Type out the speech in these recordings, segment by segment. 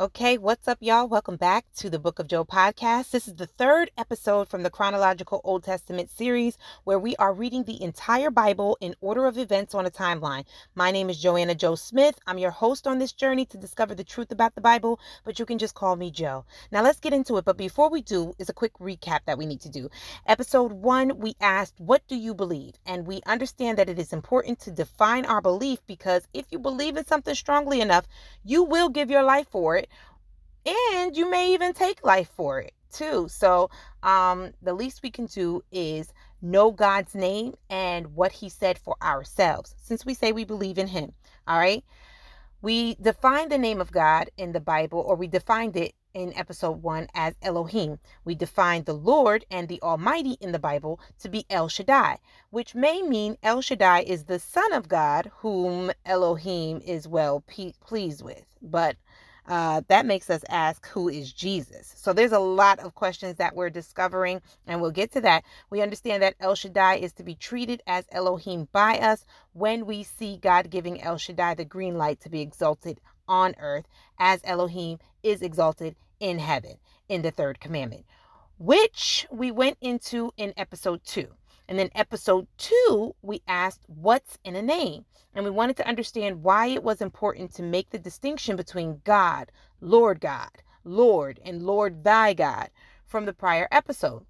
Okay, what's up, y'all? Welcome back to the Book of Job podcast. This is the third episode from the chronological Old Testament series where we are reading the entire Bible in order of events on a timeline. My name is Joanna Jo Smith. I'm your host on this journey to discover the truth about the Bible, but you can just call me Jo. Now, let's get into it. But before we do, is a quick recap that we need to do. Episode one, we asked, What do you believe? And we understand that it is important to define our belief because if you believe in something strongly enough, you will give your life for it and you may even take life for it too. So, um, the least we can do is know God's name and what He said for ourselves, since we say we believe in Him. All right. We define the name of God in the Bible, or we defined it in episode one as Elohim. We defined the Lord and the Almighty in the Bible to be El Shaddai, which may mean El Shaddai is the Son of God, whom Elohim is well pleased with. But uh, that makes us ask who is Jesus. So there's a lot of questions that we're discovering, and we'll get to that. We understand that El Shaddai is to be treated as Elohim by us when we see God giving El Shaddai the green light to be exalted on earth as Elohim is exalted in heaven in the third commandment, which we went into in episode two. And then episode two, we asked what's in a name. And we wanted to understand why it was important to make the distinction between God, Lord God, Lord, and Lord thy God from the prior episode.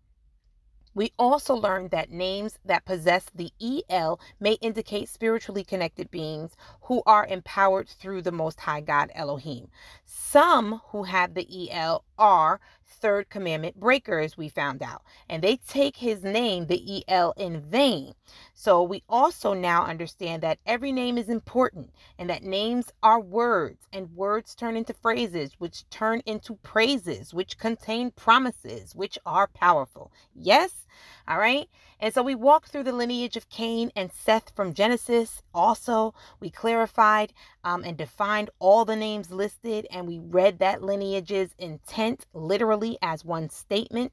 We also learned that names that possess the EL may indicate spiritually connected beings who are empowered through the Most High God Elohim. Some who have the EL are third commandment breakers, we found out. And they take his name, the EL, in vain. So we also now understand that every name is important and that names are words and words turn into phrases, which turn into praises, which contain promises, which are powerful. Yes? All right. And so we walked through the lineage of Cain and Seth from Genesis. Also, we clarified um, and defined all the names listed, and we read that lineage's intent literally as one statement.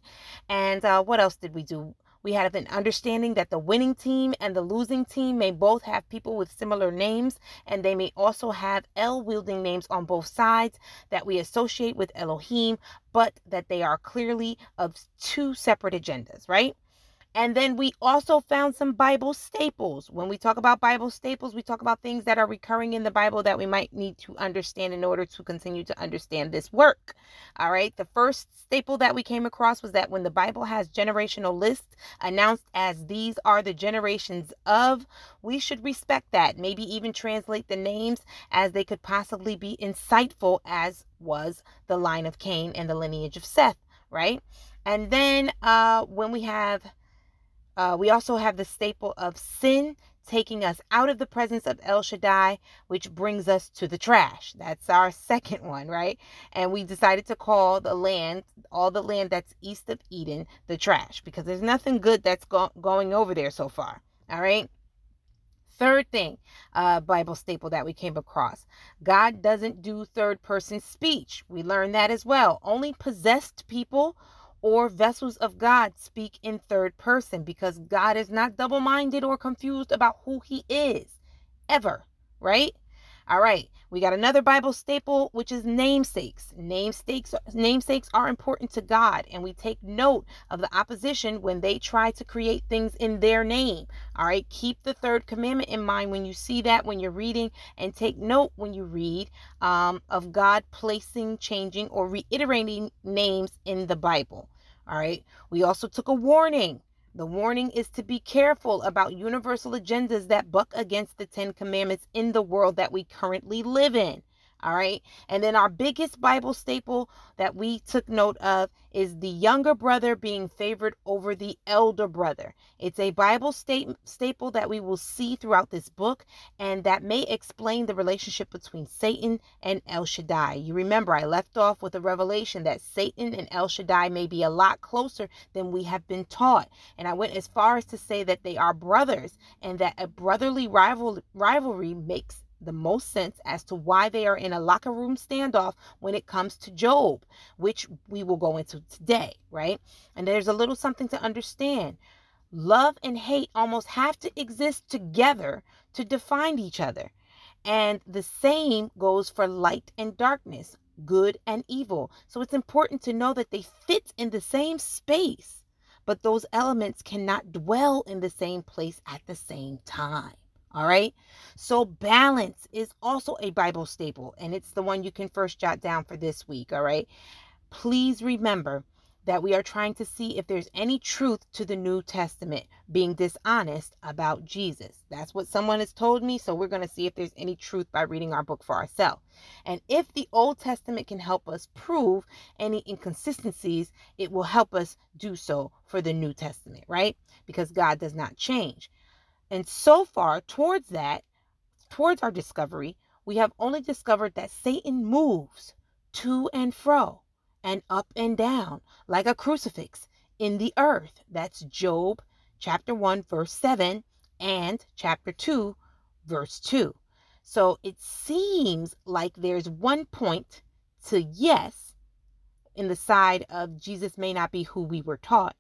And uh, what else did we do? We have an understanding that the winning team and the losing team may both have people with similar names, and they may also have EL wielding names on both sides that we associate with Elohim, but that they are clearly of two separate agendas, right? And then we also found some Bible staples. When we talk about Bible staples, we talk about things that are recurring in the Bible that we might need to understand in order to continue to understand this work. All right. The first staple that we came across was that when the Bible has generational lists announced as these are the generations of, we should respect that. Maybe even translate the names as they could possibly be insightful, as was the line of Cain and the lineage of Seth. Right. And then uh, when we have uh, we also have the staple of sin taking us out of the presence of El Shaddai, which brings us to the trash. That's our second one, right? And we decided to call the land, all the land that's east of Eden, the trash because there's nothing good that's go- going over there so far. All right. Third thing, uh, Bible staple that we came across God doesn't do third person speech. We learned that as well. Only possessed people or vessels of God speak in third person because God is not double minded or confused about who he is ever, right? All right, we got another Bible staple, which is namesakes. Namesakes, namesakes are important to God, and we take note of the opposition when they try to create things in their name. All right, keep the third commandment in mind when you see that when you're reading, and take note when you read um, of God placing, changing, or reiterating names in the Bible. All right. We also took a warning. The warning is to be careful about universal agendas that buck against the Ten Commandments in the world that we currently live in. All right. And then our biggest Bible staple that we took note of is the younger brother being favored over the elder brother. It's a Bible state, staple that we will see throughout this book and that may explain the relationship between Satan and El Shaddai. You remember, I left off with a revelation that Satan and El Shaddai may be a lot closer than we have been taught. And I went as far as to say that they are brothers and that a brotherly rival, rivalry makes the most sense as to why they are in a locker room standoff when it comes to Job, which we will go into today, right? And there's a little something to understand. Love and hate almost have to exist together to define each other. And the same goes for light and darkness. good and evil. So it's important to know that they fit in the same space, but those elements cannot dwell in the same place at the same time. All right. So balance is also a Bible staple, and it's the one you can first jot down for this week. All right. Please remember that we are trying to see if there's any truth to the New Testament being dishonest about Jesus. That's what someone has told me. So we're going to see if there's any truth by reading our book for ourselves. And if the Old Testament can help us prove any inconsistencies, it will help us do so for the New Testament, right? Because God does not change. And so far, towards that, towards our discovery, we have only discovered that Satan moves to and fro and up and down like a crucifix in the earth. That's Job chapter 1, verse 7, and chapter 2, verse 2. So it seems like there's one point to yes in the side of Jesus may not be who we were taught.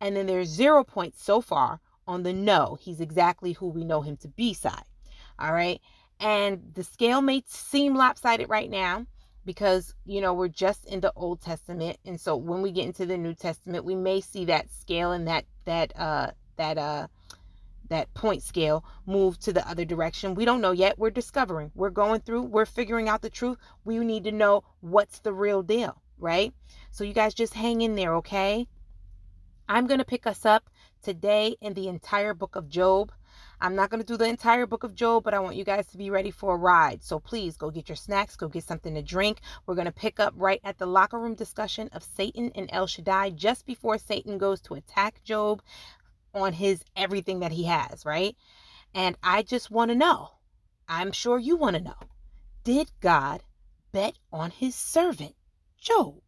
And then there's zero points so far on the no, he's exactly who we know him to be side. All right. And the scale may seem lopsided right now because you know we're just in the old testament. And so when we get into the new testament we may see that scale and that that uh that uh that point scale move to the other direction. We don't know yet. We're discovering. We're going through. We're figuring out the truth. We need to know what's the real deal right? So you guys just hang in there okay? I'm going to pick us up today in the entire book of job I'm not going to do the entire book of Job, but I want you guys to be ready for a ride. So please go get your snacks, go get something to drink. We're going to pick up right at the locker room discussion of Satan and El Shaddai just before Satan goes to attack Job on his everything that he has, right? And I just want to know, I'm sure you want to know, did God bet on his servant, Job?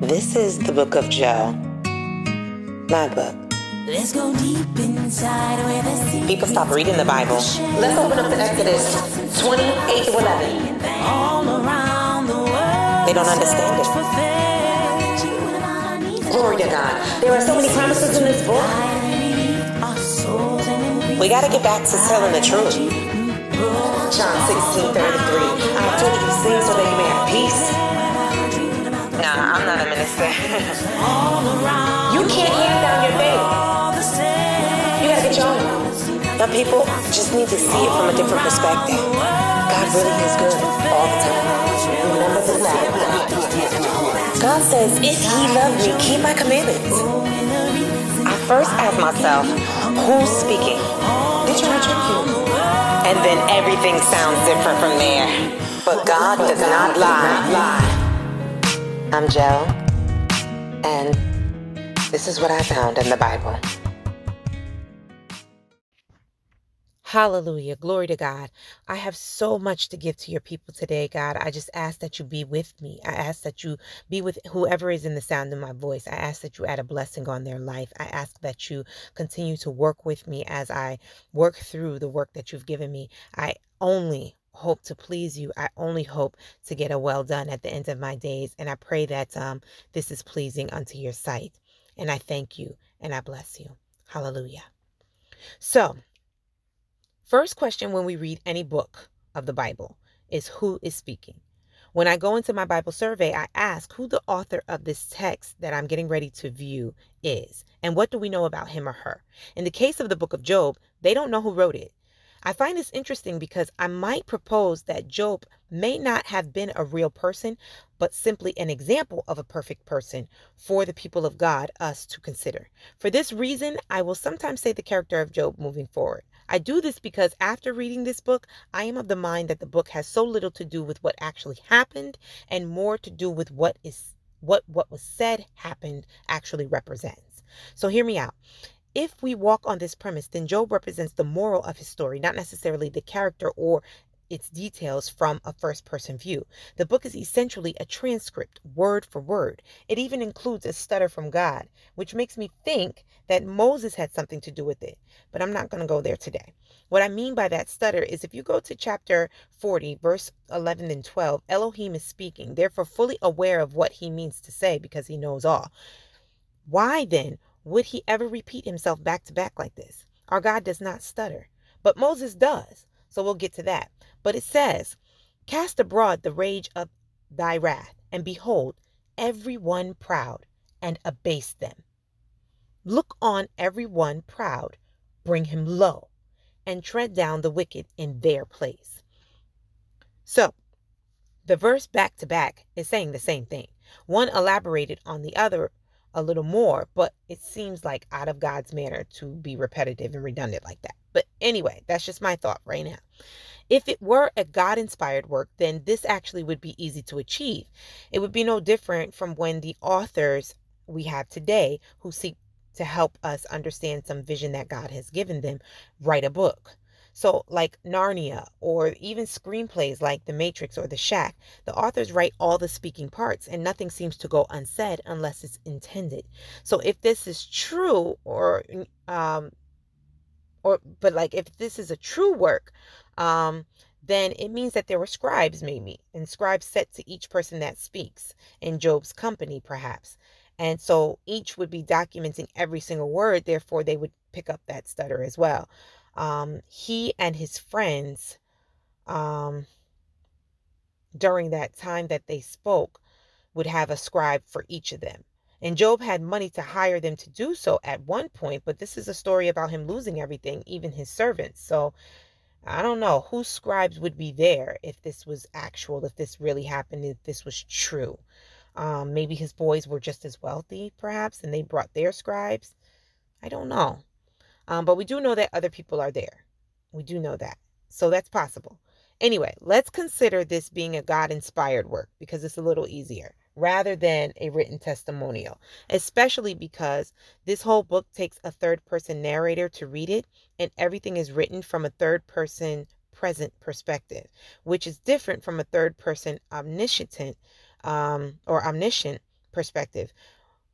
This is the book of Job, Let's go deep inside where the People stop reading the Bible. Let's open up to Exodus 28 to 11. all around the world. They don't understand it. Glory to God. There are so many promises in this book. We got to get back to telling the truth. John 16 33. I told you these things so that you may have peace. Nah, I'm not a minister. you can't hand down your faith. You gotta get your own. Some people just need to see it from a different perspective. God really is good all the time. Remember the. God says, if he loved me, keep my commandments. I first ask myself, who's speaking? Did you trick you? And then everything sounds different from there. But God does not lie. I'm Jo, and this is what I found in the Bible. Hallelujah. Glory to God. I have so much to give to your people today, God. I just ask that you be with me. I ask that you be with whoever is in the sound of my voice. I ask that you add a blessing on their life. I ask that you continue to work with me as I work through the work that you've given me. I only hope to please you. I only hope to get a well done at the end of my days. And I pray that um, this is pleasing unto your sight. And I thank you and I bless you. Hallelujah. So, First question when we read any book of the Bible is who is speaking? When I go into my Bible survey, I ask who the author of this text that I'm getting ready to view is and what do we know about him or her. In the case of the book of Job, they don't know who wrote it. I find this interesting because I might propose that Job may not have been a real person, but simply an example of a perfect person for the people of God, us to consider. For this reason, I will sometimes say the character of Job moving forward. I do this because after reading this book, I am of the mind that the book has so little to do with what actually happened and more to do with what is what what was said happened actually represents. So hear me out. If we walk on this premise, then Job represents the moral of his story, not necessarily the character or its details from a first person view. The book is essentially a transcript, word for word. It even includes a stutter from God, which makes me think that Moses had something to do with it. But I'm not going to go there today. What I mean by that stutter is if you go to chapter 40, verse 11 and 12, Elohim is speaking, therefore fully aware of what he means to say because he knows all. Why then would he ever repeat himself back to back like this? Our God does not stutter, but Moses does. So we'll get to that. But it says, Cast abroad the rage of thy wrath, and behold, every one proud, and abase them. Look on every one proud, bring him low, and tread down the wicked in their place. So, the verse back to back is saying the same thing. One elaborated on the other a little more, but it seems like out of God's manner to be repetitive and redundant like that. But anyway, that's just my thought right now. If it were a God inspired work, then this actually would be easy to achieve. It would be no different from when the authors we have today who seek to help us understand some vision that God has given them write a book. So, like Narnia, or even screenplays like The Matrix or The Shack, the authors write all the speaking parts and nothing seems to go unsaid unless it's intended. So, if this is true, or, um, or, but like if this is a true work, um, then it means that there were scribes, maybe, and scribes set to each person that speaks in Job's company, perhaps. And so each would be documenting every single word, therefore, they would pick up that stutter as well um, he and his friends, um, during that time that they spoke, would have a scribe for each of them. And Job had money to hire them to do so at one point, but this is a story about him losing everything, even his servants. So I don't know whose scribes would be there if this was actual, if this really happened, if this was true. Um, maybe his boys were just as wealthy, perhaps, and they brought their scribes. I don't know. Um, but we do know that other people are there. We do know that. So that's possible. Anyway, let's consider this being a God inspired work because it's a little easier rather than a written testimonial, especially because this whole book takes a third person narrator to read it and everything is written from a third person present perspective, which is different from a third person omniscient um, or omniscient perspective,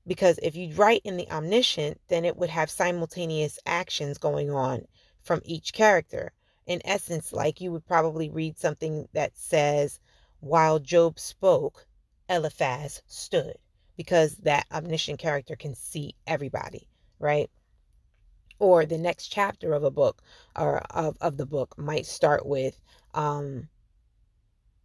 because if you write in the omniscient, then it would have simultaneous actions going on from each character. In essence, like you would probably read something that says, while Job spoke, Eliphaz stood, because that omniscient character can see everybody, right? Or the next chapter of a book or of, of the book might start with, um,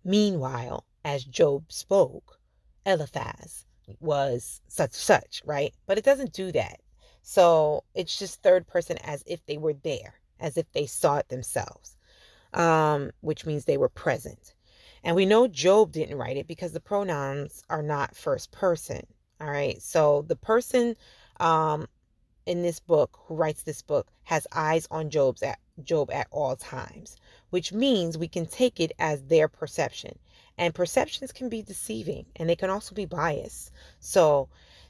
meanwhile, as Job spoke, Eliphaz was such such, right? But it doesn't do that. So it's just third person as if they were there, as if they saw it themselves, um, which means they were present. And we know Job didn't write it because the pronouns are not first person. All right. So the person um, in this book who writes this book has eyes on Job's at Job at all times, which means we can take it as their perception. And perceptions can be deceiving and they can also be biased. So,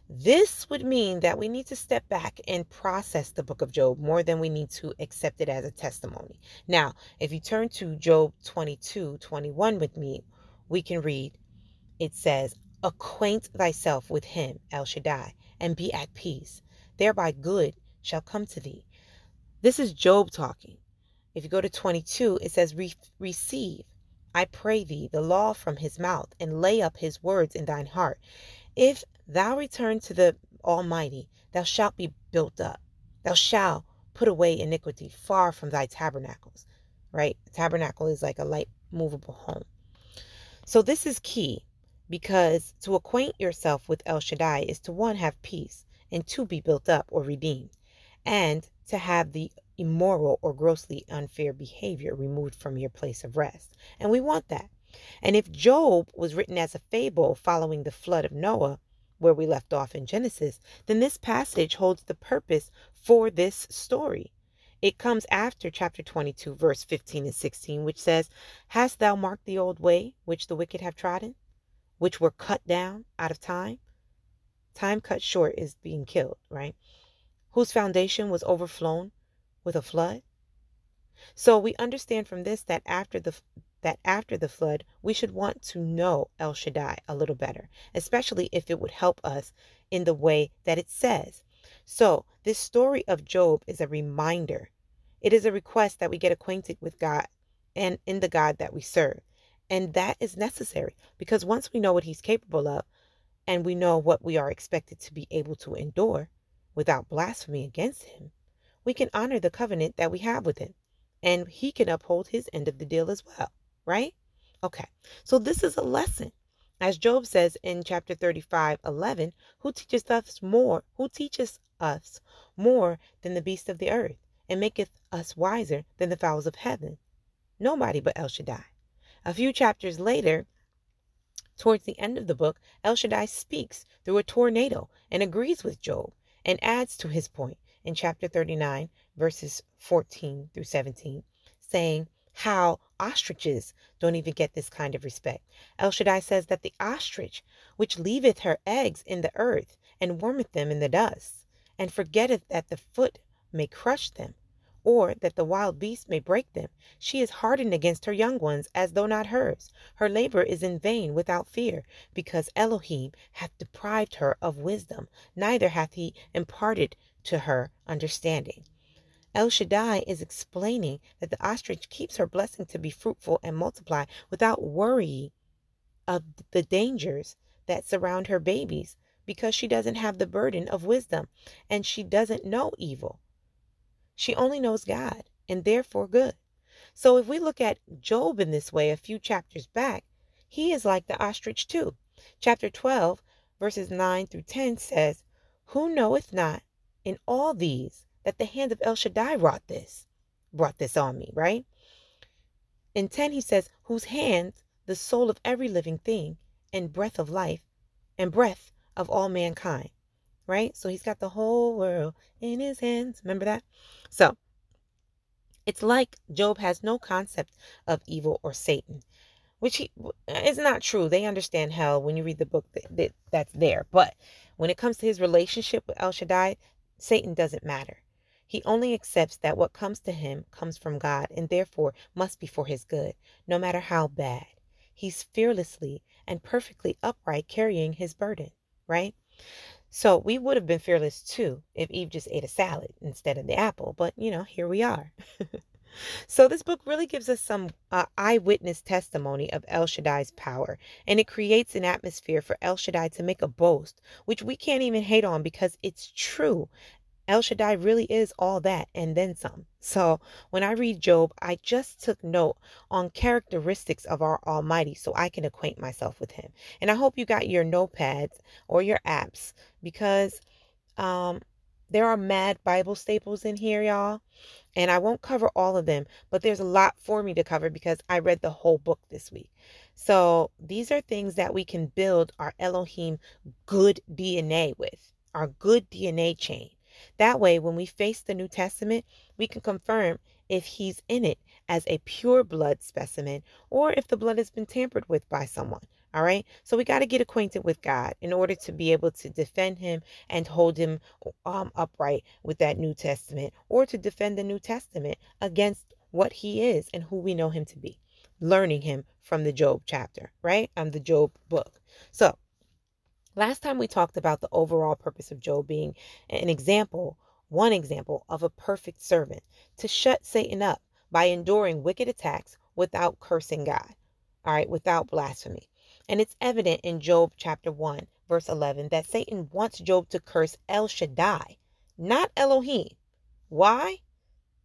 this would mean that we need to step back and process the book of Job more than we need to accept it as a testimony. Now, if you turn to Job 22 21 with me, we can read it says, Acquaint thyself with him, El Shaddai, and be at peace. Thereby good shall come to thee. This is Job talking. If you go to 22, it says, Re- Receive I pray thee, the law from his mouth, and lay up his words in thine heart. If thou return to the Almighty, thou shalt be built up. Thou shalt put away iniquity far from thy tabernacles. Right? Tabernacle is like a light movable home. So this is key because to acquaint yourself with El Shaddai is to one have peace and two be built up or redeemed and to have the immoral or grossly unfair behavior removed from your place of rest. And we want that. And if Job was written as a fable following the flood of Noah, where we left off in Genesis, then this passage holds the purpose for this story. It comes after chapter 22, verse 15 and 16, which says, Hast thou marked the old way which the wicked have trodden, which were cut down out of time? Time cut short is being killed, right? Whose foundation was overflown with a flood? So we understand from this that after the that after the flood, we should want to know El Shaddai a little better, especially if it would help us in the way that it says. So, this story of Job is a reminder. It is a request that we get acquainted with God and in the God that we serve. And that is necessary because once we know what he's capable of and we know what we are expected to be able to endure without blasphemy against him, we can honor the covenant that we have with him and he can uphold his end of the deal as well, right? Okay, so this is a lesson. As Job says in chapter 35, 11, who teaches us more? Who teaches us more than the beasts of the earth, and maketh us wiser than the fowls of heaven? Nobody but El Shaddai. A few chapters later, towards the end of the book, El Shaddai speaks through a tornado and agrees with Job and adds to his point in chapter 39, verses 14 through 17, saying how ostriches don't even get this kind of respect. El Shaddai says that the ostrich, which leaveth her eggs in the earth and warmeth them in the dust, and forgetteth that the foot may crush them, or that the wild beast may break them. She is hardened against her young ones, as though not hers. Her labor is in vain without fear, because Elohim hath deprived her of wisdom, neither hath he imparted to her understanding. El Shaddai is explaining that the ostrich keeps her blessing to be fruitful and multiply without worry of the dangers that surround her babies because she doesn't have the burden of wisdom and she doesn't know evil. She only knows God and therefore good. So if we look at Job in this way a few chapters back, he is like the ostrich too. Chapter 12, verses 9 through 10 says, Who knoweth not in all these that the hand of El Shaddai wrought this, brought this on me, right? In 10, he says, Whose hands the soul of every living thing, and breath of life, and breath of all mankind right? So he's got the whole world in his hands. Remember that? So it's like Job has no concept of evil or Satan, which he, is not true. They understand hell when you read the book that, that that's there. But when it comes to his relationship with El Shaddai, Satan doesn't matter. He only accepts that what comes to him comes from God and therefore must be for his good, no matter how bad. He's fearlessly and perfectly upright carrying his burden, right? So we would have been fearless too if Eve just ate a salad instead of the apple. But, you know, here we are. so this book really gives us some uh, eyewitness testimony of El Shaddai's power. And it creates an atmosphere for El Shaddai to make a boast, which we can't even hate on because it's true. El Shaddai really is all that and then some. So when I read Job, I just took note on characteristics of our Almighty so I can acquaint myself with Him. And I hope you got your notepads or your apps because um, there are mad Bible staples in here, y'all. And I won't cover all of them, but there's a lot for me to cover because I read the whole book this week. So these are things that we can build our Elohim good DNA with, our good DNA chain. That way, when we face the New Testament, we can confirm if he's in it as a pure blood specimen or if the blood has been tampered with by someone. All right. So we got to get acquainted with God in order to be able to defend him and hold him um, upright with that New Testament or to defend the New Testament against what he is and who we know him to be. Learning him from the Job chapter, right? I'm um, the Job book. So Last time we talked about the overall purpose of Job being an example, one example of a perfect servant to shut Satan up by enduring wicked attacks without cursing God, all right, without blasphemy. And it's evident in Job chapter 1, verse 11, that Satan wants Job to curse El Shaddai, not Elohim. Why?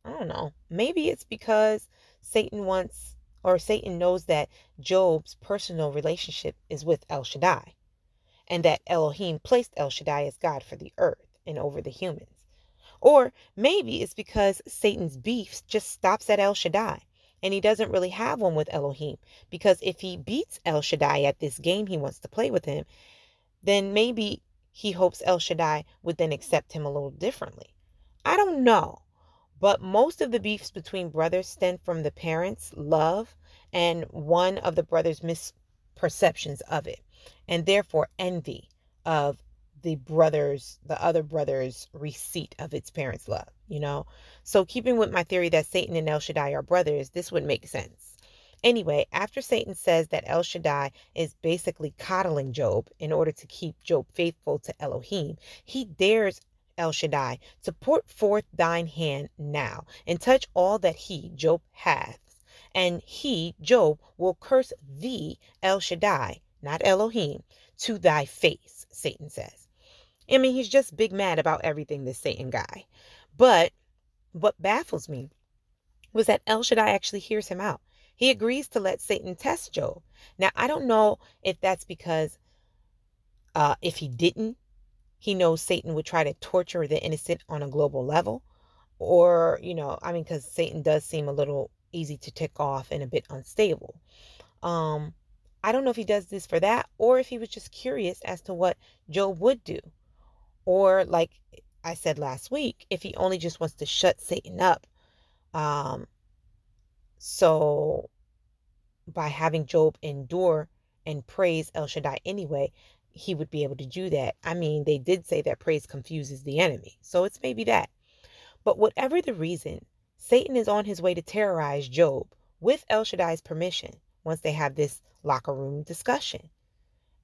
I don't know. Maybe it's because Satan wants, or Satan knows that Job's personal relationship is with El Shaddai and that Elohim placed El Shaddai as God for the earth and over the humans. Or maybe it's because Satan's beef just stops at El Shaddai and he doesn't really have one with Elohim because if he beats El Shaddai at this game he wants to play with him, then maybe he hopes El Shaddai would then accept him a little differently. I don't know. But most of the beefs between brothers stem from the parents' love and one of the brothers' misperceptions of it and therefore envy of the brothers, the other brother's receipt of its parents' love, you know? So, keeping with my theory that Satan and El Shaddai are brothers, this would make sense. Anyway, after Satan says that El Shaddai is basically coddling Job in order to keep Job faithful to Elohim, he dares El Shaddai to put forth thine hand now and touch all that he, Job, hath. And he, Job, will curse thee, El Shaddai, not Elohim, to thy face, Satan says. I mean, he's just big mad about everything, this Satan guy. But what baffles me was that El Shaddai actually hears him out. He agrees to let Satan test Job. Now, I don't know if that's because uh, if he didn't, he knows Satan would try to torture the innocent on a global level. Or, you know, I mean, because Satan does seem a little easy to tick off and a bit unstable. Um, I don't know if he does this for that or if he was just curious as to what Job would do. Or, like I said last week, if he only just wants to shut Satan up. Um, so, by having Job endure and praise El Shaddai anyway, he would be able to do that. I mean, they did say that praise confuses the enemy. So, it's maybe that. But whatever the reason, Satan is on his way to terrorize Job with El Shaddai's permission once they have this locker room discussion.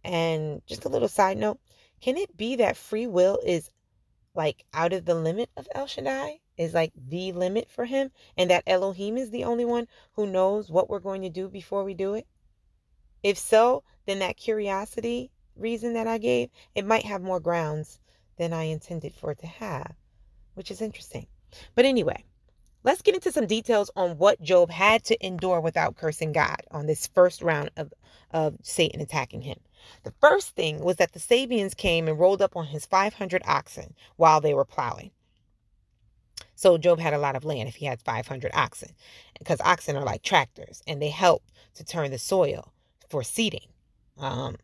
And just a little side note can it be that free will is like out of the limit of El Shaddai? Is like the limit for him? And that Elohim is the only one who knows what we're going to do before we do it? If so, then that curiosity reason that I gave, it might have more grounds than I intended for it to have, which is interesting. But anyway, let's get into some details on what Job had to endure without cursing God on this first round of, of Satan attacking him. The first thing was that the Sabeans came and rolled up on his 500 oxen while they were plowing. So Job had a lot of land if he had 500 oxen, because oxen are like tractors and they help to turn the soil for seeding. Um,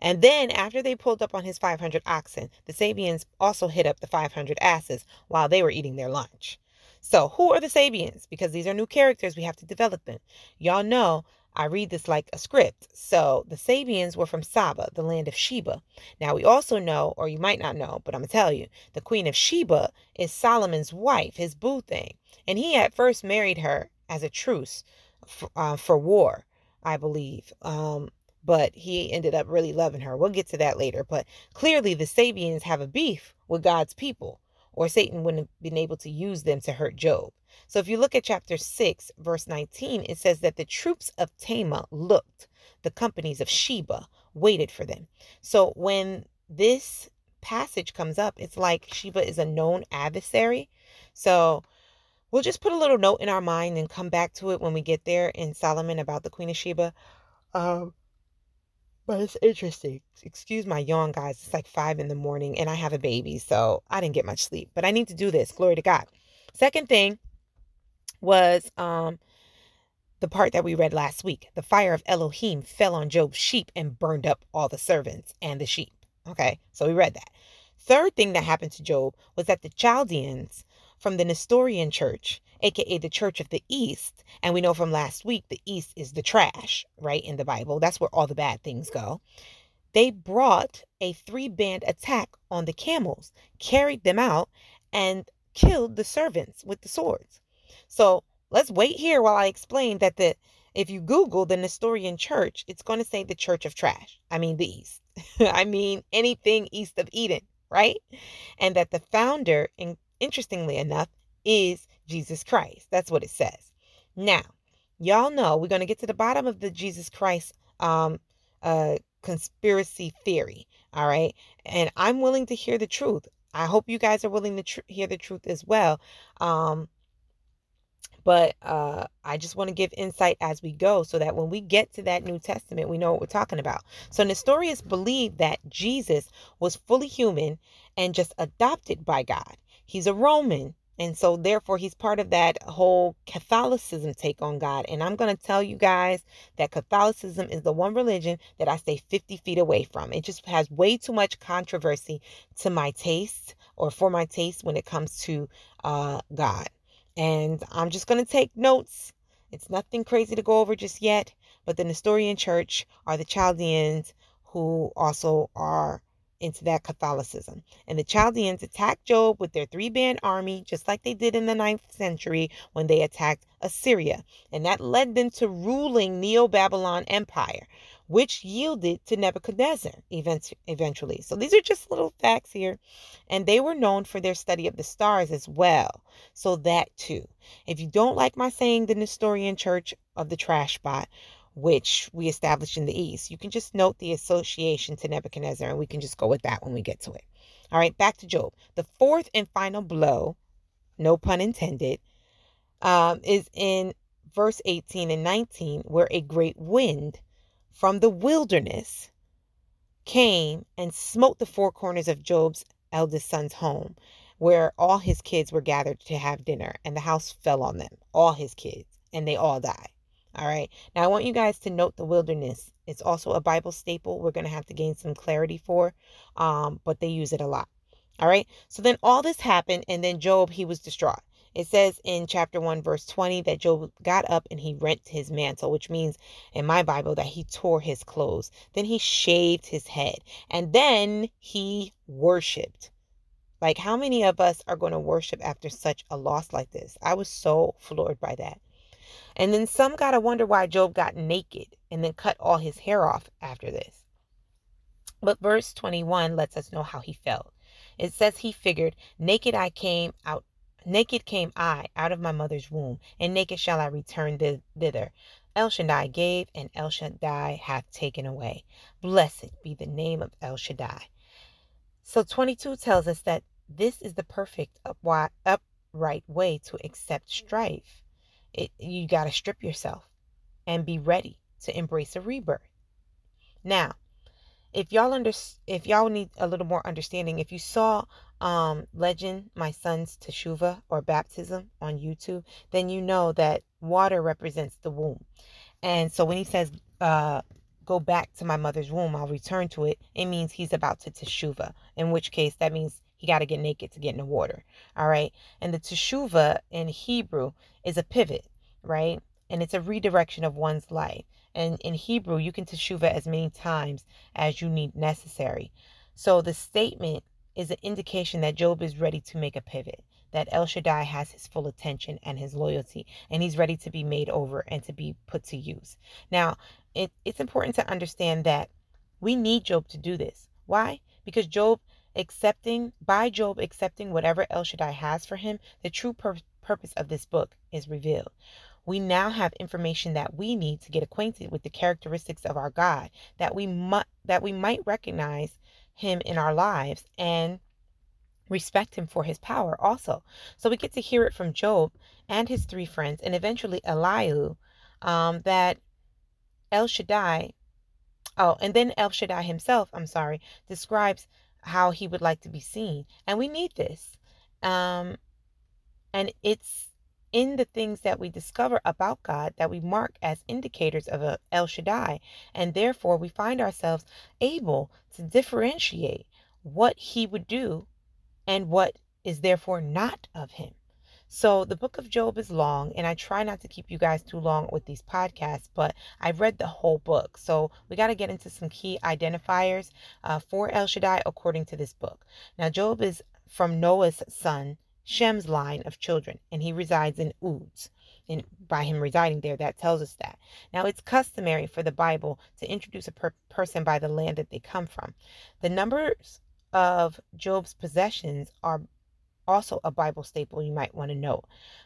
and then after they pulled up on his 500 oxen, the Sabeans also hit up the 500 asses while they were eating their lunch. So, who are the Sabeans? Because these are new characters, we have to develop them. Y'all know I read this like a script. So, the Sabeans were from Saba, the land of Sheba. Now, we also know, or you might not know, but I'm going to tell you, the Queen of Sheba is Solomon's wife, his boo thing. And he at first married her as a truce for, uh, for war, I believe. Um, but he ended up really loving her. We'll get to that later. But clearly, the Sabeans have a beef with God's people or Satan wouldn't have been able to use them to hurt Job. So if you look at chapter 6, verse 19, it says that the troops of Tema looked, the companies of Sheba waited for them. So when this passage comes up, it's like Sheba is a known adversary. So we'll just put a little note in our mind and come back to it when we get there in Solomon about the Queen of Sheba. Um, but it's interesting. Excuse my yawn, guys. It's like five in the morning and I have a baby, so I didn't get much sleep. But I need to do this. Glory to God. Second thing was um the part that we read last week. The fire of Elohim fell on Job's sheep and burned up all the servants and the sheep. Okay, so we read that. Third thing that happened to Job was that the Chaldeans from the Nestorian church aka the Church of the East. And we know from last week, the East is the trash, right, in the Bible. That's where all the bad things go. They brought a three band attack on the camels, carried them out, and killed the servants with the swords. So let's wait here while I explain that the if you Google the Nestorian church, it's going to say the church of trash. I mean, the East. I mean, anything east of Eden, right? And that the founder, interestingly enough, is Jesus Christ. That's what it says. Now, y'all know we're going to get to the bottom of the Jesus Christ um, uh, conspiracy theory. All right. And I'm willing to hear the truth. I hope you guys are willing to tr- hear the truth as well. Um, but uh, I just want to give insight as we go so that when we get to that New Testament, we know what we're talking about. So, Nestorius believed that Jesus was fully human and just adopted by God. He's a Roman and so, therefore, he's part of that whole Catholicism take on God. And I'm going to tell you guys that Catholicism is the one religion that I stay 50 feet away from. It just has way too much controversy to my taste or for my taste when it comes to uh, God. And I'm just going to take notes. It's nothing crazy to go over just yet. But the Nestorian Church are the Chaldeans who also are into that Catholicism. And the Chaldeans attacked Job with their three band army, just like they did in the ninth century when they attacked Assyria. And that led them to ruling Neo Babylon Empire, which yielded to Nebuchadnezzar eventually. So these are just little facts here. And they were known for their study of the stars as well. So that too. If you don't like my saying the Nestorian Church of the Trash Spot, which we established in the East. You can just note the association to Nebuchadnezzar, and we can just go with that when we get to it. All right, back to Job. The fourth and final blow, no pun intended, um, is in verse 18 and 19, where a great wind from the wilderness came and smote the four corners of Job's eldest son's home, where all his kids were gathered to have dinner, and the house fell on them, all his kids, and they all died. All right. Now, I want you guys to note the wilderness. It's also a Bible staple. We're going to have to gain some clarity for, um, but they use it a lot. All right. So then all this happened, and then Job, he was distraught. It says in chapter 1, verse 20, that Job got up and he rent his mantle, which means in my Bible that he tore his clothes. Then he shaved his head, and then he worshiped. Like, how many of us are going to worship after such a loss like this? I was so floored by that. And then some got to wonder why Job got naked and then cut all his hair off after this. But verse 21 lets us know how he felt. It says he figured, Naked I came out, naked came I out of my mother's womb, and naked shall I return thither. El Shaddai gave, and El Shaddai hath taken away. Blessed be the name of El Shaddai. So 22 tells us that this is the perfect upright way to accept strife it, you got to strip yourself and be ready to embrace a rebirth. Now, if y'all under if y'all need a little more understanding, if you saw um Legend My Son's Teshuva or baptism on YouTube, then you know that water represents the womb. And so when he says uh go back to my mother's womb, I'll return to it, it means he's about to teshuva, in which case that means he got to get naked to get in the water. All right. And the teshuva in Hebrew is a pivot, right? And it's a redirection of one's life. And in Hebrew, you can teshuva as many times as you need necessary. So the statement is an indication that Job is ready to make a pivot, that El Shaddai has his full attention and his loyalty, and he's ready to be made over and to be put to use. Now, it, it's important to understand that we need Job to do this. Why? Because Job accepting by Job accepting whatever El Shaddai has for him, the true pur- purpose of this book is revealed. We now have information that we need to get acquainted with the characteristics of our God, that we might that we might recognize him in our lives and respect him for his power also. So we get to hear it from Job and his three friends, and eventually Elihu, um, that El Shaddai, oh, and then El Shaddai himself, I'm sorry, describes how he would like to be seen. And we need this. Um, and it's in the things that we discover about God that we mark as indicators of El Shaddai. And therefore, we find ourselves able to differentiate what he would do and what is therefore not of him. So the book of Job is long, and I try not to keep you guys too long with these podcasts, but I've read the whole book. So we got to get into some key identifiers uh, for El Shaddai according to this book. Now, Job is from Noah's son, Shem's line of children, and he resides in Uz. And by him residing there, that tells us that. Now, it's customary for the Bible to introduce a per- person by the land that they come from. The numbers of Job's possessions are also a Bible staple you might want to know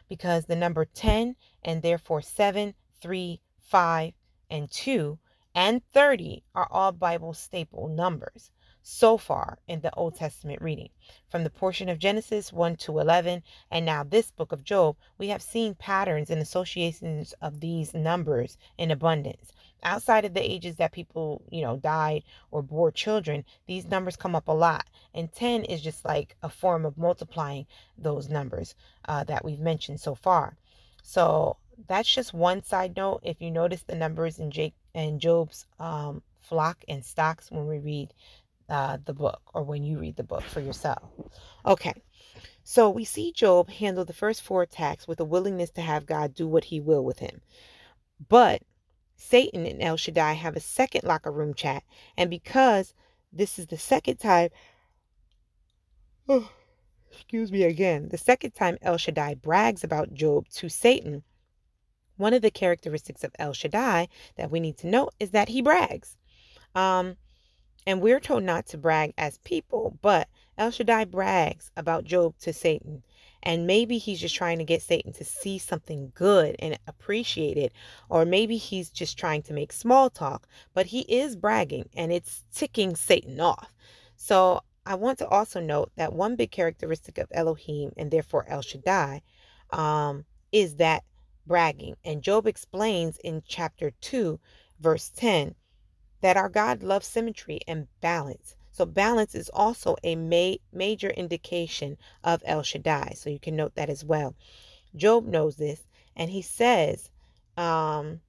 because the number 10 and therefore 7, 3, 5, and 2 and 30 are all Bible staple numbers so far in the Old Testament reading. From the portion of Genesis 1 to 11, and now this book of Job, we have seen patterns and associations of these numbers in abundance. Outside of the ages that people, you know, died or bore children, these numbers come up a lot. And 10 is just like a form of multiplying those numbers uh, that we've mentioned so far. So that's just one side note. If you notice the numbers in Jake and Job's um, flock and stocks when we read uh, the book or when you read the book for yourself. Okay, so we see Job handle the first four attacks with a willingness to have God do what he will with him. But Satan and El Shaddai have a second locker room chat, and because this is the second time, oh, excuse me again, the second time El Shaddai brags about Job to Satan, one of the characteristics of El Shaddai that we need to note is that he brags. Um, and we're told not to brag as people, but El Shaddai brags about Job to Satan. And maybe he's just trying to get Satan to see something good and appreciate it. Or maybe he's just trying to make small talk, but he is bragging and it's ticking Satan off. So I want to also note that one big characteristic of Elohim and therefore El Shaddai um, is that bragging. And Job explains in chapter 2, verse 10, that our God loves symmetry and balance. So, balance is also a ma- major indication of El Shaddai. So, you can note that as well. Job knows this, and he says, um,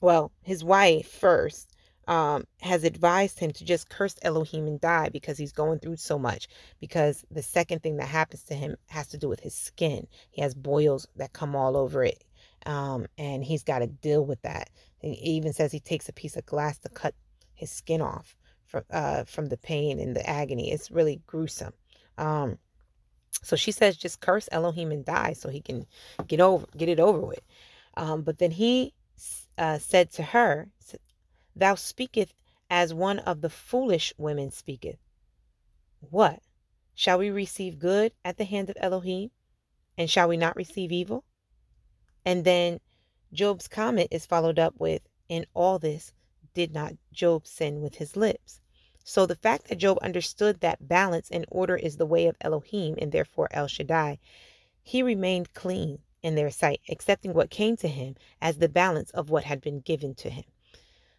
well, his wife first um, has advised him to just curse Elohim and die because he's going through so much. Because the second thing that happens to him has to do with his skin. He has boils that come all over it, um, and he's got to deal with that. He even says he takes a piece of glass to cut his skin off from uh, from the pain and the agony. It's really gruesome. Um, so she says, just curse Elohim and die so he can get over get it over with. Um, but then he uh, said to her, Thou speakest as one of the foolish women speaketh. What? Shall we receive good at the hand of Elohim? And shall we not receive evil? And then Job's comment is followed up with, In all this did not Job sin with his lips. So the fact that Job understood that balance and order is the way of Elohim and therefore El Shaddai, he remained clean in their sight, accepting what came to him as the balance of what had been given to him.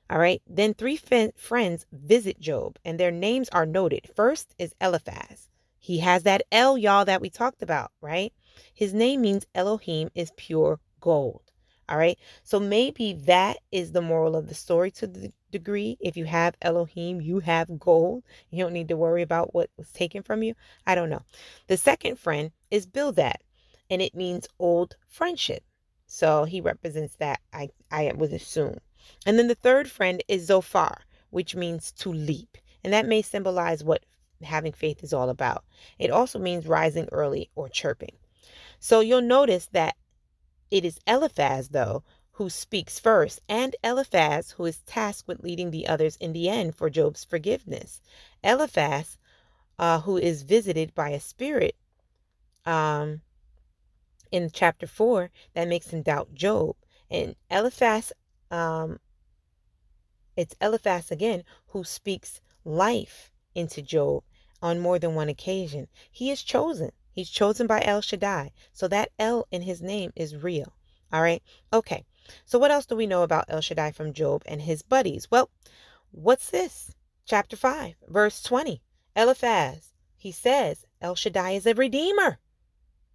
All right. Then three friends visit Job, and their names are noted. First is Eliphaz. He has that El, y'all, that we talked about, right? His name means Elohim is pure gold. All right. So maybe that is the moral of the story to the degree. If you have Elohim, you have gold. You don't need to worry about what was taken from you. I don't know. The second friend is Bildad, and it means old friendship. So he represents that, I, I would assume. And then the third friend is Zophar, which means to leap. And that may symbolize what having faith is all about. It also means rising early or chirping. So you'll notice that it is Eliphaz, though, who speaks first, and Eliphaz who is tasked with leading the others in the end for Job's forgiveness. Eliphaz, uh, who is visited by a spirit um, in chapter 4 that makes him doubt Job. And Eliphaz um, it's Eliphaz again who speaks life into Job on more than one occasion. He is chosen. He's chosen by El Shaddai. So that El in his name is real. All right. Okay. So what else do we know about El Shaddai from Job and his buddies? Well, what's this? Chapter 5, verse 20. Eliphaz, he says, El Shaddai is a redeemer.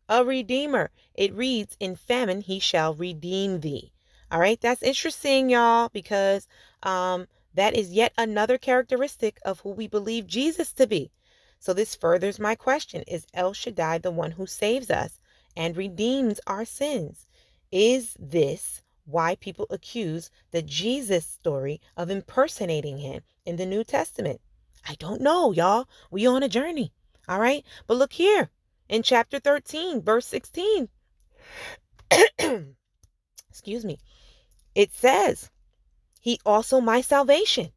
A redeemer. It reads, In famine he shall redeem thee. All right, that's interesting, y'all, because um, that is yet another characteristic of who we believe Jesus to be. So this furthers my question Is El Shaddai the one who saves us and redeems our sins? Is this why people accuse the Jesus story of impersonating him in the New Testament? I don't know, y'all. We on a journey. All right. But look here in chapter 13, verse 16. Excuse me. It says, He also my salvation,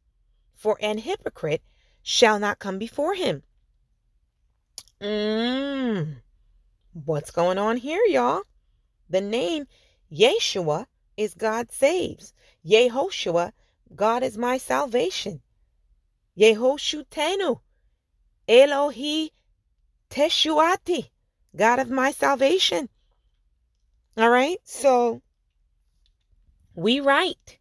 for an hypocrite shall not come before him. Mmm. What's going on here, y'all? The name Yeshua is God saves. Yehoshua, God is my salvation. Yehoshutenu, Elohi Teshuati, God of my salvation. All right, so we write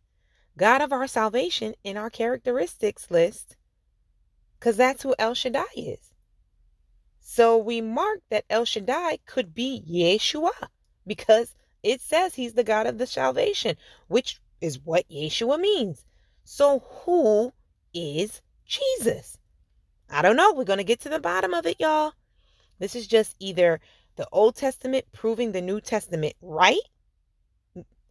God of our salvation in our characteristics list because that's who El Shaddai is. So we mark that El Shaddai could be Yeshua because it says he's the God of the salvation, which is what Yeshua means. So who is Jesus? I don't know. We're going to get to the bottom of it, y'all. This is just either the Old Testament proving the New Testament right,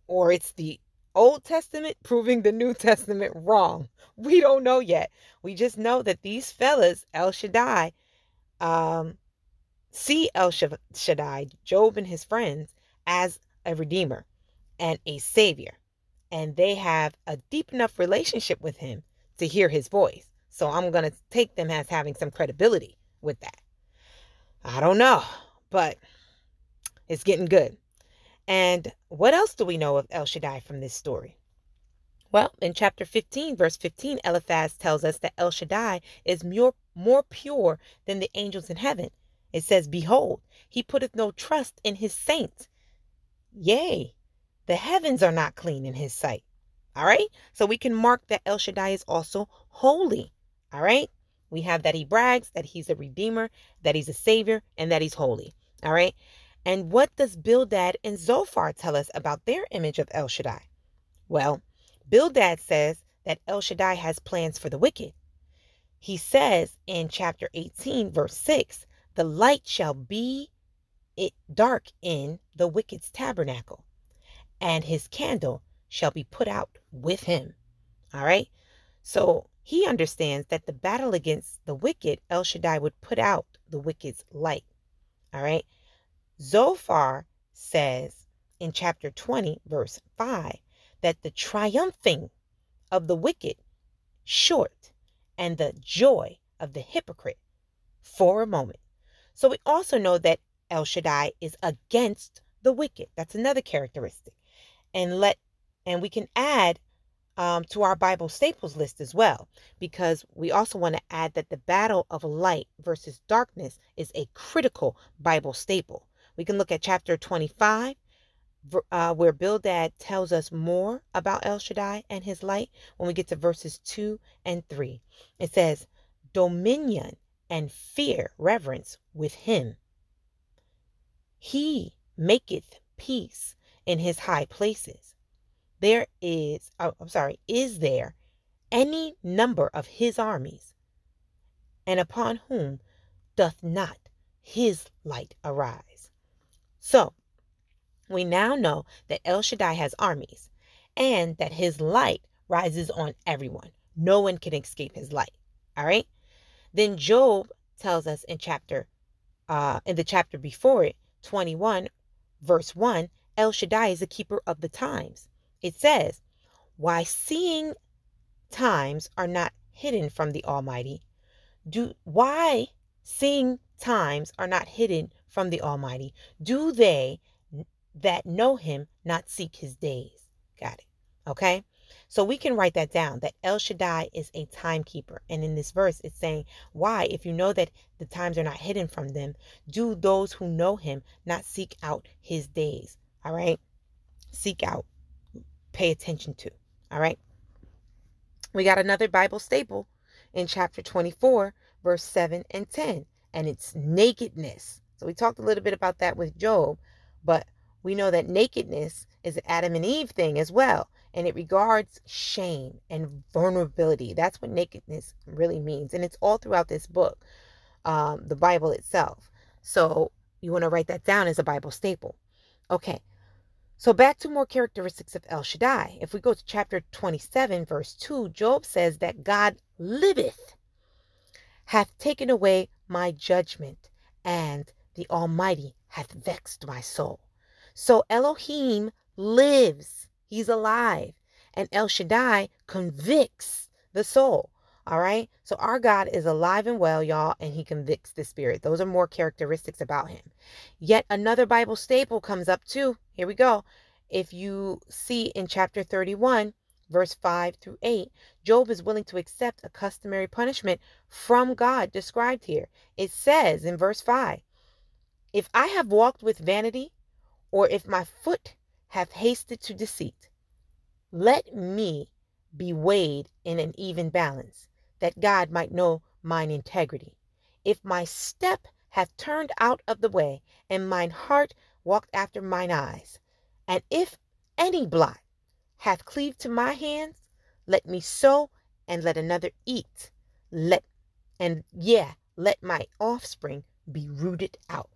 or it's the Old Testament proving the New Testament wrong. We don't know yet. We just know that these fellas, El Shaddai, um, see El Shaddai, Job and his friends, as a redeemer and a savior. And they have a deep enough relationship with him to hear his voice. So I'm going to take them as having some credibility with that. I don't know, but it's getting good. And what else do we know of El Shaddai from this story? Well, in chapter 15, verse 15, Eliphaz tells us that El Shaddai is more, more pure than the angels in heaven. It says, Behold, he putteth no trust in his saints. Yea, the heavens are not clean in his sight. All right. So we can mark that El Shaddai is also holy. All right. We have that he brags, that he's a redeemer, that he's a savior, and that he's holy. All right. And what does Bildad and Zophar tell us about their image of El Shaddai? Well, Bildad says that El Shaddai has plans for the wicked. He says in chapter 18, verse 6, the light shall be it dark in the wicked's tabernacle, and his candle shall be put out with him. All right. So he understands that the battle against the wicked, El Shaddai would put out the wicked's light. All right. Zophar says in chapter 20, verse 5, that the triumphing of the wicked short and the joy of the hypocrite for a moment. So we also know that El Shaddai is against the wicked. That's another characteristic. And let and we can add um, to our Bible staples list as well, because we also want to add that the battle of light versus darkness is a critical Bible staple. We can look at chapter 25, uh, where Bildad tells us more about El Shaddai and his light when we get to verses 2 and 3. It says, Dominion and fear, reverence with him. He maketh peace in his high places. There is, oh, I'm sorry, is there any number of his armies? And upon whom doth not his light arise? So, we now know that El Shaddai has armies and that his light rises on everyone. No one can escape his light. All right? Then Job tells us in chapter uh in the chapter before it, 21 verse 1, El Shaddai is the keeper of the times. It says, "Why seeing times are not hidden from the Almighty, do why seeing times are not hidden from the Almighty, do they that know him not seek his days. Got it. Okay. So we can write that down that El Shaddai is a timekeeper. And in this verse, it's saying, Why, if you know that the times are not hidden from them, do those who know him not seek out his days? All right. Seek out, pay attention to. All right. We got another Bible staple in chapter 24, verse 7 and 10, and it's nakedness. So we talked a little bit about that with Job, but we know that nakedness is an Adam and Eve thing as well, and it regards shame and vulnerability. That's what nakedness really means, and it's all throughout this book, um, the Bible itself. So you want to write that down as a Bible staple. Okay. So back to more characteristics of El Shaddai. If we go to chapter 27, verse 2, Job says that God liveth, hath taken away my judgment, and the Almighty hath vexed my soul. So Elohim lives, he's alive, and El Shaddai convicts the soul. All right. So our God is alive and well, y'all, and he convicts the spirit. Those are more characteristics about him. Yet another Bible staple comes up too. Here we go. If you see in chapter 31, verse 5 through 8, Job is willing to accept a customary punishment from God described here. It says in verse 5 If I have walked with vanity, or if my foot hath hasted to deceit, let me be weighed in an even balance, that God might know mine integrity. If my step hath turned out of the way, and mine heart walked after mine eyes, and if any blot hath cleaved to my hands, let me sow and let another eat. Let and yeah, let my offspring be rooted out.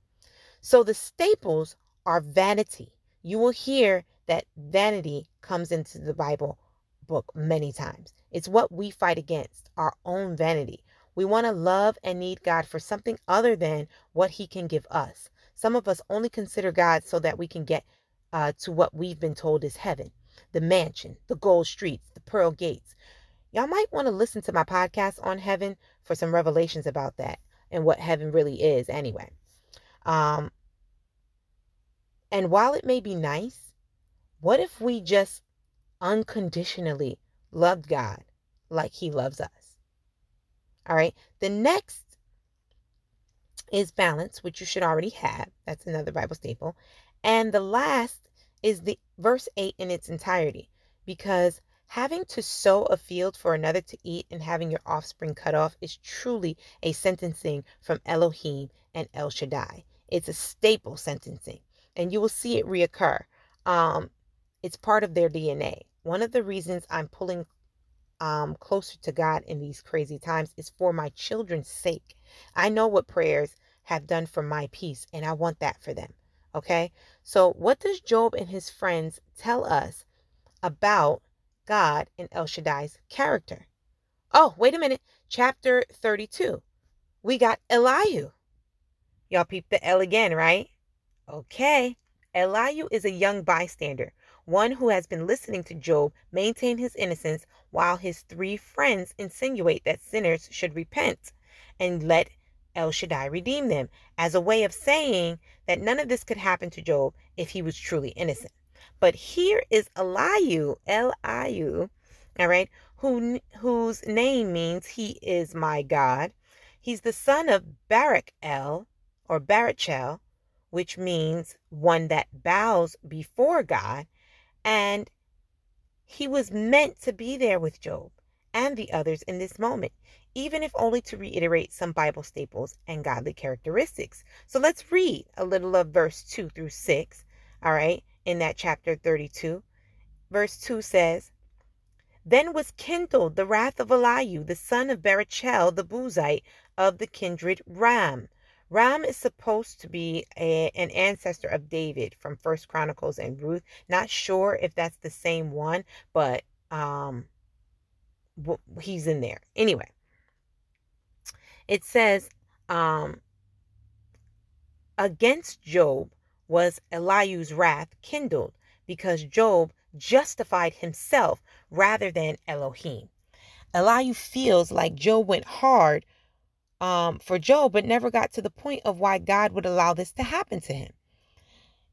So the staples are vanity. You will hear that vanity comes into the Bible book many times. It's what we fight against, our own vanity. We want to love and need God for something other than what He can give us. Some of us only consider God so that we can get uh, to what we've been told is heaven the mansion, the gold streets, the pearl gates. Y'all might want to listen to my podcast on heaven for some revelations about that and what heaven really is, anyway. Um, and while it may be nice, what if we just unconditionally loved God like He loves us? All right. The next is balance, which you should already have. That's another Bible staple. And the last is the verse 8 in its entirety because having to sow a field for another to eat and having your offspring cut off is truly a sentencing from Elohim and El Shaddai. It's a staple sentencing, and you will see it reoccur. Um, it's part of their DNA. One of the reasons I'm pulling um, closer to God in these crazy times is for my children's sake. I know what prayers have done for my peace, and I want that for them. Okay? So, what does Job and his friends tell us about God and El Shaddai's character? Oh, wait a minute. Chapter 32. We got Elihu. Y'all peep the L again, right? Okay. Elihu is a young bystander, one who has been listening to Job maintain his innocence while his three friends insinuate that sinners should repent and let El Shaddai redeem them, as a way of saying that none of this could happen to Job if he was truly innocent. But here is Elihu, Elihu, all right, who, whose name means he is my God. He's the son of Barak El, or Barachel, which means one that bows before God. And he was meant to be there with Job and the others in this moment, even if only to reiterate some Bible staples and godly characteristics. So let's read a little of verse 2 through 6, all right, in that chapter 32. Verse 2 says, Then was kindled the wrath of Elihu, the son of Barachel, the Buzite of the kindred Ram, Ram is supposed to be a, an ancestor of David from First Chronicles and Ruth. Not sure if that's the same one, but um, he's in there. Anyway, it says, um, against Job was Elihu's wrath kindled because Job justified himself rather than Elohim. Elihu feels like Job went hard um, for Job, but never got to the point of why God would allow this to happen to him.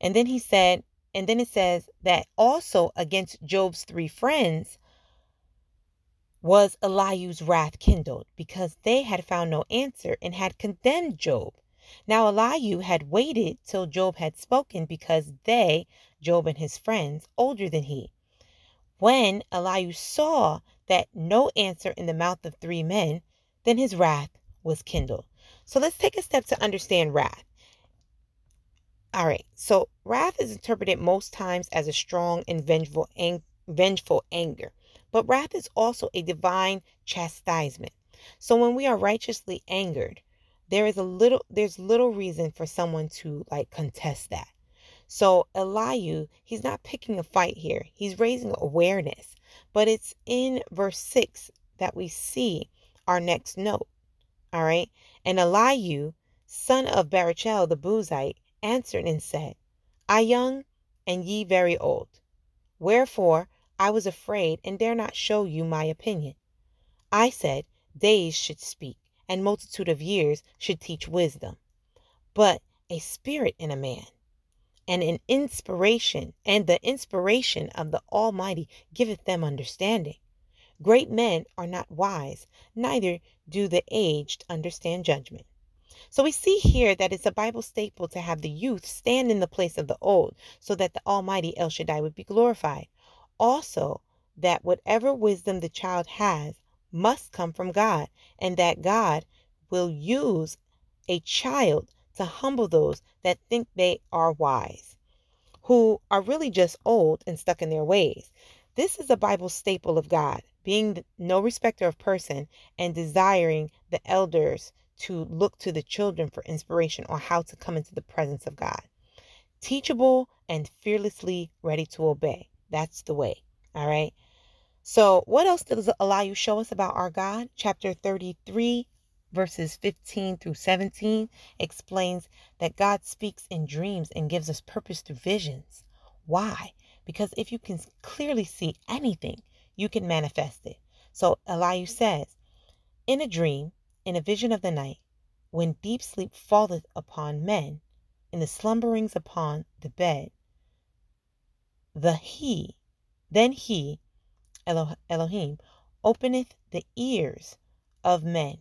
And then he said, and then it says that also against Job's three friends was Elihu's wrath kindled because they had found no answer and had condemned Job. Now Elihu had waited till Job had spoken because they, Job and his friends, older than he. When Elihu saw that no answer in the mouth of three men, then his wrath was kindled. So let's take a step to understand wrath. All right, so wrath is interpreted most times as a strong and vengeful, ang- vengeful anger, but wrath is also a divine chastisement. So when we are righteously angered, there is a little there's little reason for someone to like contest that. So Elihu, he's not picking a fight here. He's raising awareness. But it's in verse 6 that we see our next note. All right. And Elihu, son of Barachel the Buzite, answered and said, I young and ye very old. Wherefore I was afraid and dare not show you my opinion. I said, Days should speak, and multitude of years should teach wisdom. But a spirit in a man, and an inspiration, and the inspiration of the Almighty giveth them understanding. Great men are not wise, neither do the aged understand judgment. So we see here that it's a Bible staple to have the youth stand in the place of the old so that the Almighty El Shaddai would be glorified. Also, that whatever wisdom the child has must come from God, and that God will use a child to humble those that think they are wise, who are really just old and stuck in their ways. This is a Bible staple of God being no respecter of person and desiring the elders to look to the children for inspiration on how to come into the presence of God. Teachable and fearlessly ready to obey. That's the way. All right. So, what else does Elihu show us about our God? Chapter 33, verses 15 through 17 explains that God speaks in dreams and gives us purpose through visions. Why? Because if you can clearly see anything, you can manifest it. So Elihu says, In a dream, in a vision of the night, when deep sleep falleth upon men, in the slumberings upon the bed, the he, then he, Elo- Elohim, openeth the ears of men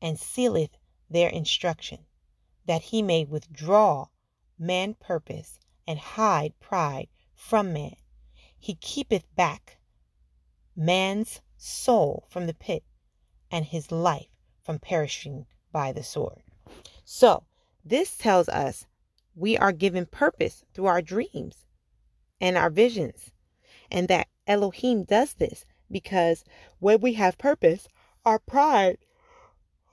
and sealeth their instruction, that he may withdraw man purpose and hide pride from man. He keepeth back man's soul from the pit and his life from perishing by the sword. So, this tells us we are given purpose through our dreams and our visions, and that Elohim does this because when we have purpose, our pride,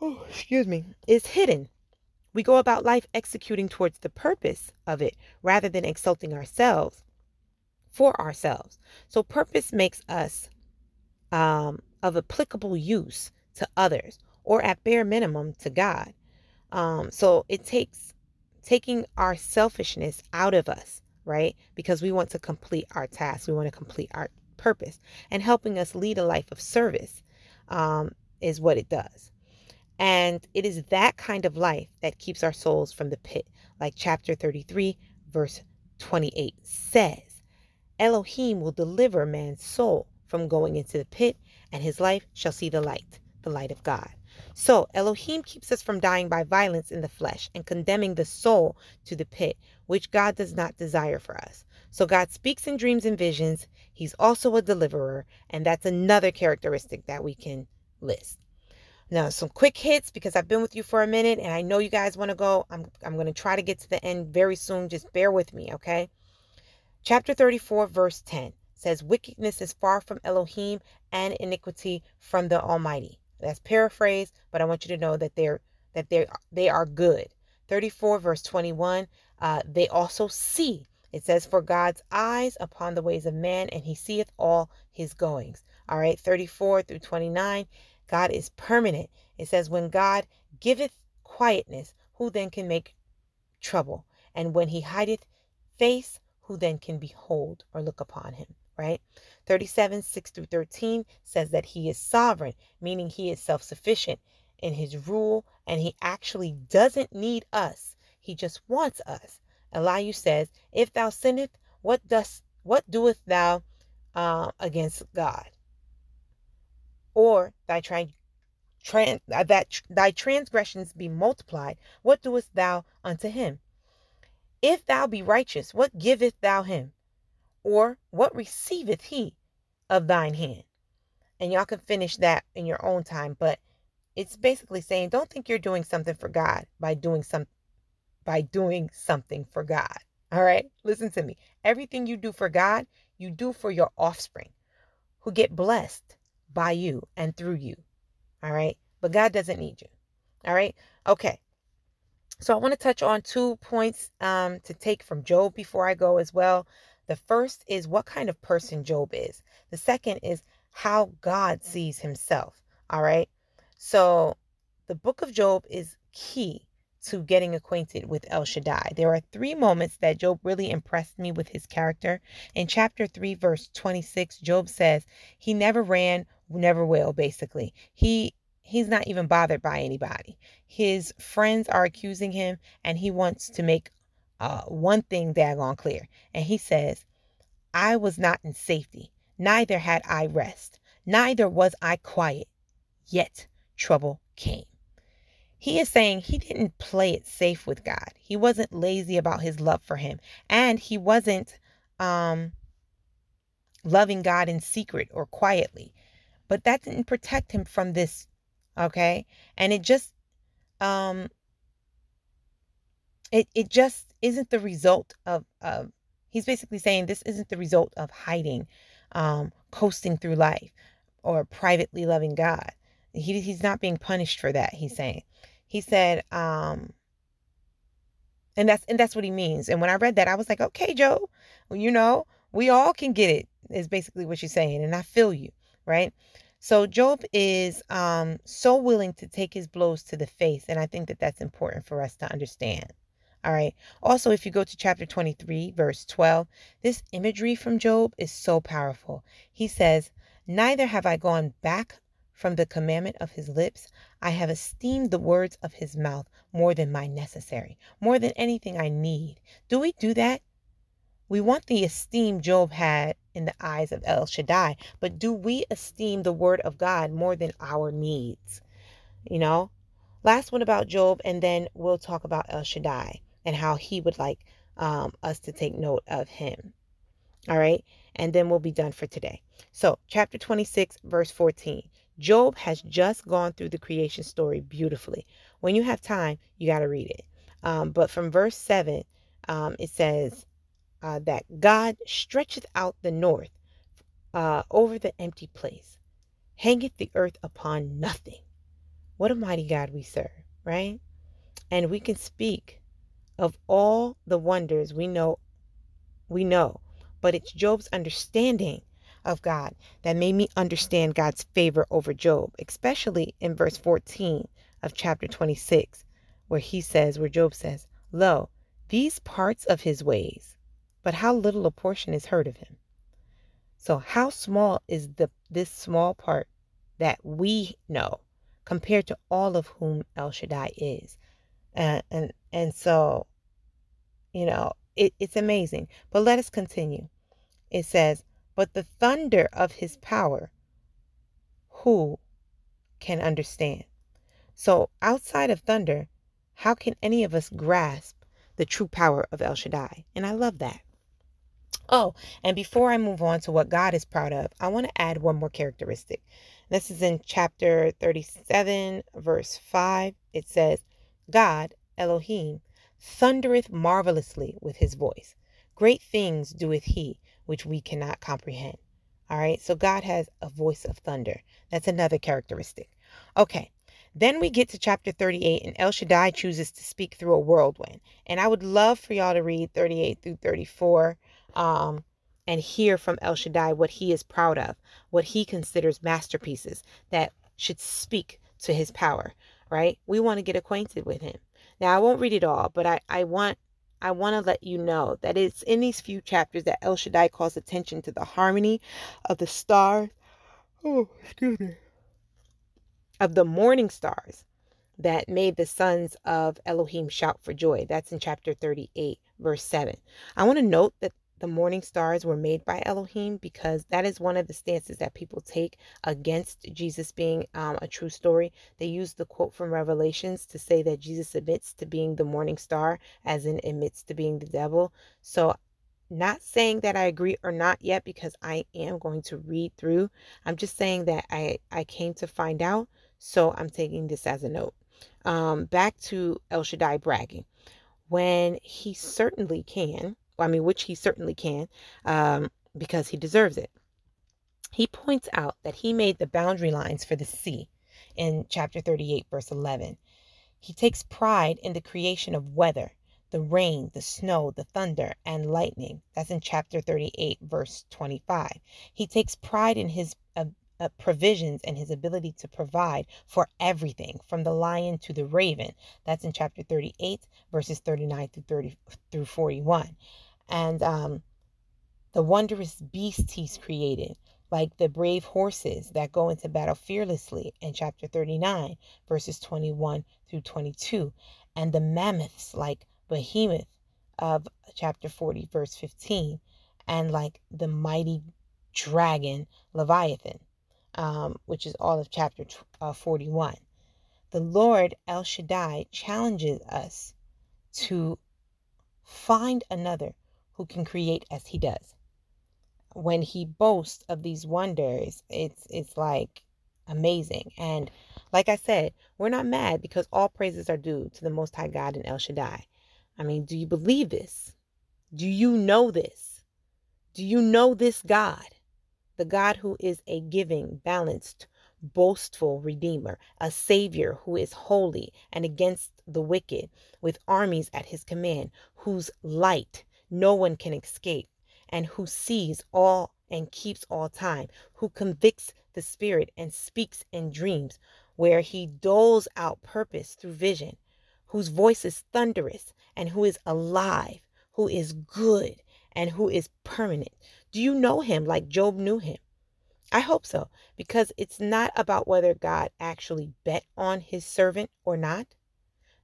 oh, excuse me, is hidden. We go about life executing towards the purpose of it rather than exalting ourselves for ourselves. So, purpose makes us um, of applicable use to others or at bare minimum to God. Um, so, it takes taking our selfishness out of us, right? Because we want to complete our task, we want to complete our purpose, and helping us lead a life of service um, is what it does. And it is that kind of life that keeps our souls from the pit, like chapter 33, verse 28 says Elohim will deliver man's soul from going into the pit, and his life shall see the light, the light of God. So Elohim keeps us from dying by violence in the flesh and condemning the soul to the pit, which God does not desire for us. So God speaks in dreams and visions. He's also a deliverer, and that's another characteristic that we can list. Now, some quick hits because I've been with you for a minute and I know you guys want to go. I'm, I'm going to try to get to the end very soon. Just bear with me, okay? Chapter 34, verse 10 says, Wickedness is far from Elohim and iniquity from the Almighty. That's paraphrased, but I want you to know that they're that they they are good. 34 verse 21. Uh, they also see. It says, "For God's eyes upon the ways of man, and He seeth all his goings." All right, 34 through 29. God is permanent. It says, When God giveth quietness, who then can make trouble? And when he hideth face, who then can behold or look upon him? Right? 37, 6 through 13 says that he is sovereign, meaning he is self sufficient in his rule and he actually doesn't need us. He just wants us. Elihu says, If thou sinneth, what dost what doest thou uh, against God? or thy tra- that thy transgressions be multiplied, what doest thou unto him? If thou be righteous, what giveth thou him? Or what receiveth he of thine hand? And y'all can finish that in your own time, but it's basically saying don't think you're doing something for God by doing some by doing something for God. All right? Listen to me. Everything you do for God, you do for your offspring who get blessed by you and through you. All right. But God doesn't need you. All right. Okay. So I want to touch on two points um, to take from Job before I go as well. The first is what kind of person Job is. The second is how God sees himself. All right. So the book of Job is key to getting acquainted with El Shaddai. There are three moments that Job really impressed me with his character. In chapter 3, verse 26, Job says he never ran, never will, basically. He he's not even bothered by anybody. His friends are accusing him, and he wants to make uh, one thing daggone clear. And he says, I was not in safety, neither had I rest, neither was I quiet, yet trouble came. He is saying he didn't play it safe with God. He wasn't lazy about his love for him. And he wasn't um, loving God in secret or quietly. But that didn't protect him from this. Okay. And it just, um, it, it just isn't the result of, of, he's basically saying this isn't the result of hiding, um, coasting through life or privately loving God. He, he's not being punished for that, he's saying. He said, um, and that's and that's what he means. And when I read that, I was like, okay, Joe, well, you know, we all can get it, is basically what you're saying. And I feel you, right? So Job is um, so willing to take his blows to the face. And I think that that's important for us to understand. All right. Also, if you go to chapter 23, verse 12, this imagery from Job is so powerful. He says, Neither have I gone back from the commandment of his lips. I have esteemed the words of his mouth more than my necessary, more than anything I need. Do we do that? We want the esteem Job had in the eyes of El Shaddai, but do we esteem the word of God more than our needs? You know? Last one about Job, and then we'll talk about El Shaddai and how he would like um, us to take note of him. All right. And then we'll be done for today. So, chapter 26, verse 14. Job has just gone through the creation story beautifully. When you have time, you got to read it. Um, but from verse 7, um, it says uh, that God stretcheth out the north uh, over the empty place, hangeth the earth upon nothing. What a mighty God we serve, right? And we can speak of all the wonders we know we know, but it's Job's understanding of God that made me understand God's favor over Job, especially in verse 14 of chapter 26, where he says, where Job says, Lo, these parts of his ways, but how little a portion is heard of him. So how small is the this small part that we know compared to all of whom El Shaddai is? And and, and so, you know, it, it's amazing. But let us continue. It says, but the thunder of his power, who can understand? So, outside of thunder, how can any of us grasp the true power of El Shaddai? And I love that. Oh, and before I move on to what God is proud of, I want to add one more characteristic. This is in chapter 37, verse 5. It says, God, Elohim, thundereth marvelously with his voice. Great things doeth he which we cannot comprehend. All right, so God has a voice of thunder. That's another characteristic. Okay, then we get to chapter 38, and El Shaddai chooses to speak through a whirlwind. And I would love for y'all to read 38 through 34 um, and hear from El Shaddai what he is proud of, what he considers masterpieces that should speak to his power, right? We want to get acquainted with him. Now, I won't read it all, but I, I want I want to let you know that it's in these few chapters that El Shaddai calls attention to the harmony of the stars. Oh, excuse me. Of the morning stars that made the sons of Elohim shout for joy. That's in chapter 38, verse 7. I want to note that the morning stars were made by Elohim because that is one of the stances that people take against Jesus being um, a true story. They use the quote from Revelations to say that Jesus admits to being the morning star, as in admits to being the devil. So, not saying that I agree or not yet because I am going to read through. I'm just saying that I, I came to find out. So, I'm taking this as a note. Um, back to El Shaddai bragging. When he certainly can, I mean, which he certainly can, um, because he deserves it. He points out that he made the boundary lines for the sea in chapter 38, verse 11. He takes pride in the creation of weather, the rain, the snow, the thunder, and lightning. That's in chapter 38, verse 25. He takes pride in his uh, uh, provisions and his ability to provide for everything from the lion to the raven. That's in chapter 38, verses 39 through 30 through 41 and um, the wondrous beasts he's created, like the brave horses that go into battle fearlessly in chapter 39, verses 21 through 22, and the mammoths like Behemoth of chapter 40, verse 15, and like the mighty dragon Leviathan, um, which is all of chapter uh, 41. The Lord El Shaddai challenges us to find another who can create as he does. When he boasts of these wonders, it's it's like amazing. And like I said, we're not mad because all praises are due to the Most High God and El Shaddai. I mean, do you believe this? Do you know this? Do you know this God? The God who is a giving, balanced, boastful Redeemer, a Savior who is holy and against the wicked, with armies at his command, whose light no one can escape, and who sees all and keeps all time, who convicts the spirit and speaks in dreams, where he doles out purpose through vision, whose voice is thunderous, and who is alive, who is good, and who is permanent. Do you know him like Job knew him? I hope so, because it's not about whether God actually bet on his servant or not.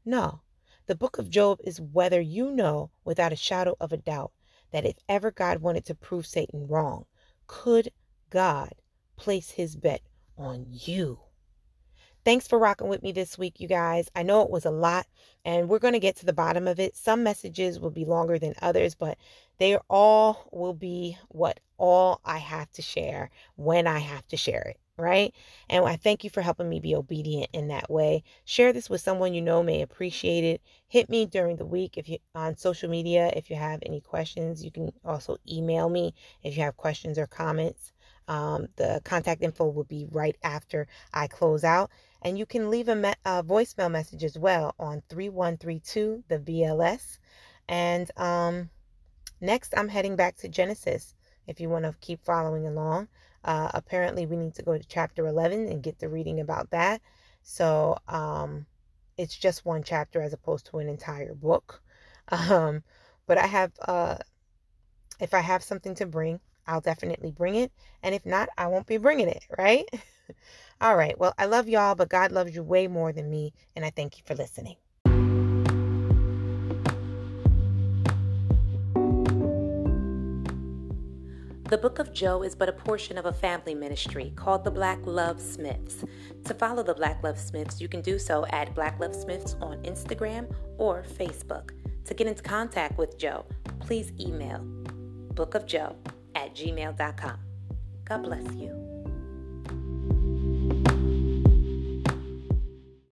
No, the book of Job is whether you know without a shadow of a doubt that if ever God wanted to prove Satan wrong, could God place his bet on you? Thanks for rocking with me this week, you guys. I know it was a lot, and we're going to get to the bottom of it. Some messages will be longer than others, but They all will be what all I have to share when I have to share it right? And I thank you for helping me be obedient in that way. Share this with someone you know may appreciate it. Hit me during the week if you on social media if you have any questions. You can also email me if you have questions or comments. Um, the contact info will be right after I close out. And you can leave a, me- a voicemail message as well on 3132, the VLS. And um, next, I'm heading back to Genesis if you want to keep following along. Uh, apparently, we need to go to chapter 11 and get the reading about that. So um, it's just one chapter as opposed to an entire book. Um, but I have, uh, if I have something to bring, I'll definitely bring it. And if not, I won't be bringing it, right? All right. Well, I love y'all, but God loves you way more than me. And I thank you for listening. The Book of Jo is but a portion of a family ministry called the Black Love Smiths. To follow the Black Love Smiths, you can do so at Black Love Smiths on Instagram or Facebook. To get into contact with Jo, please email bookofjoe at gmail.com. God bless you.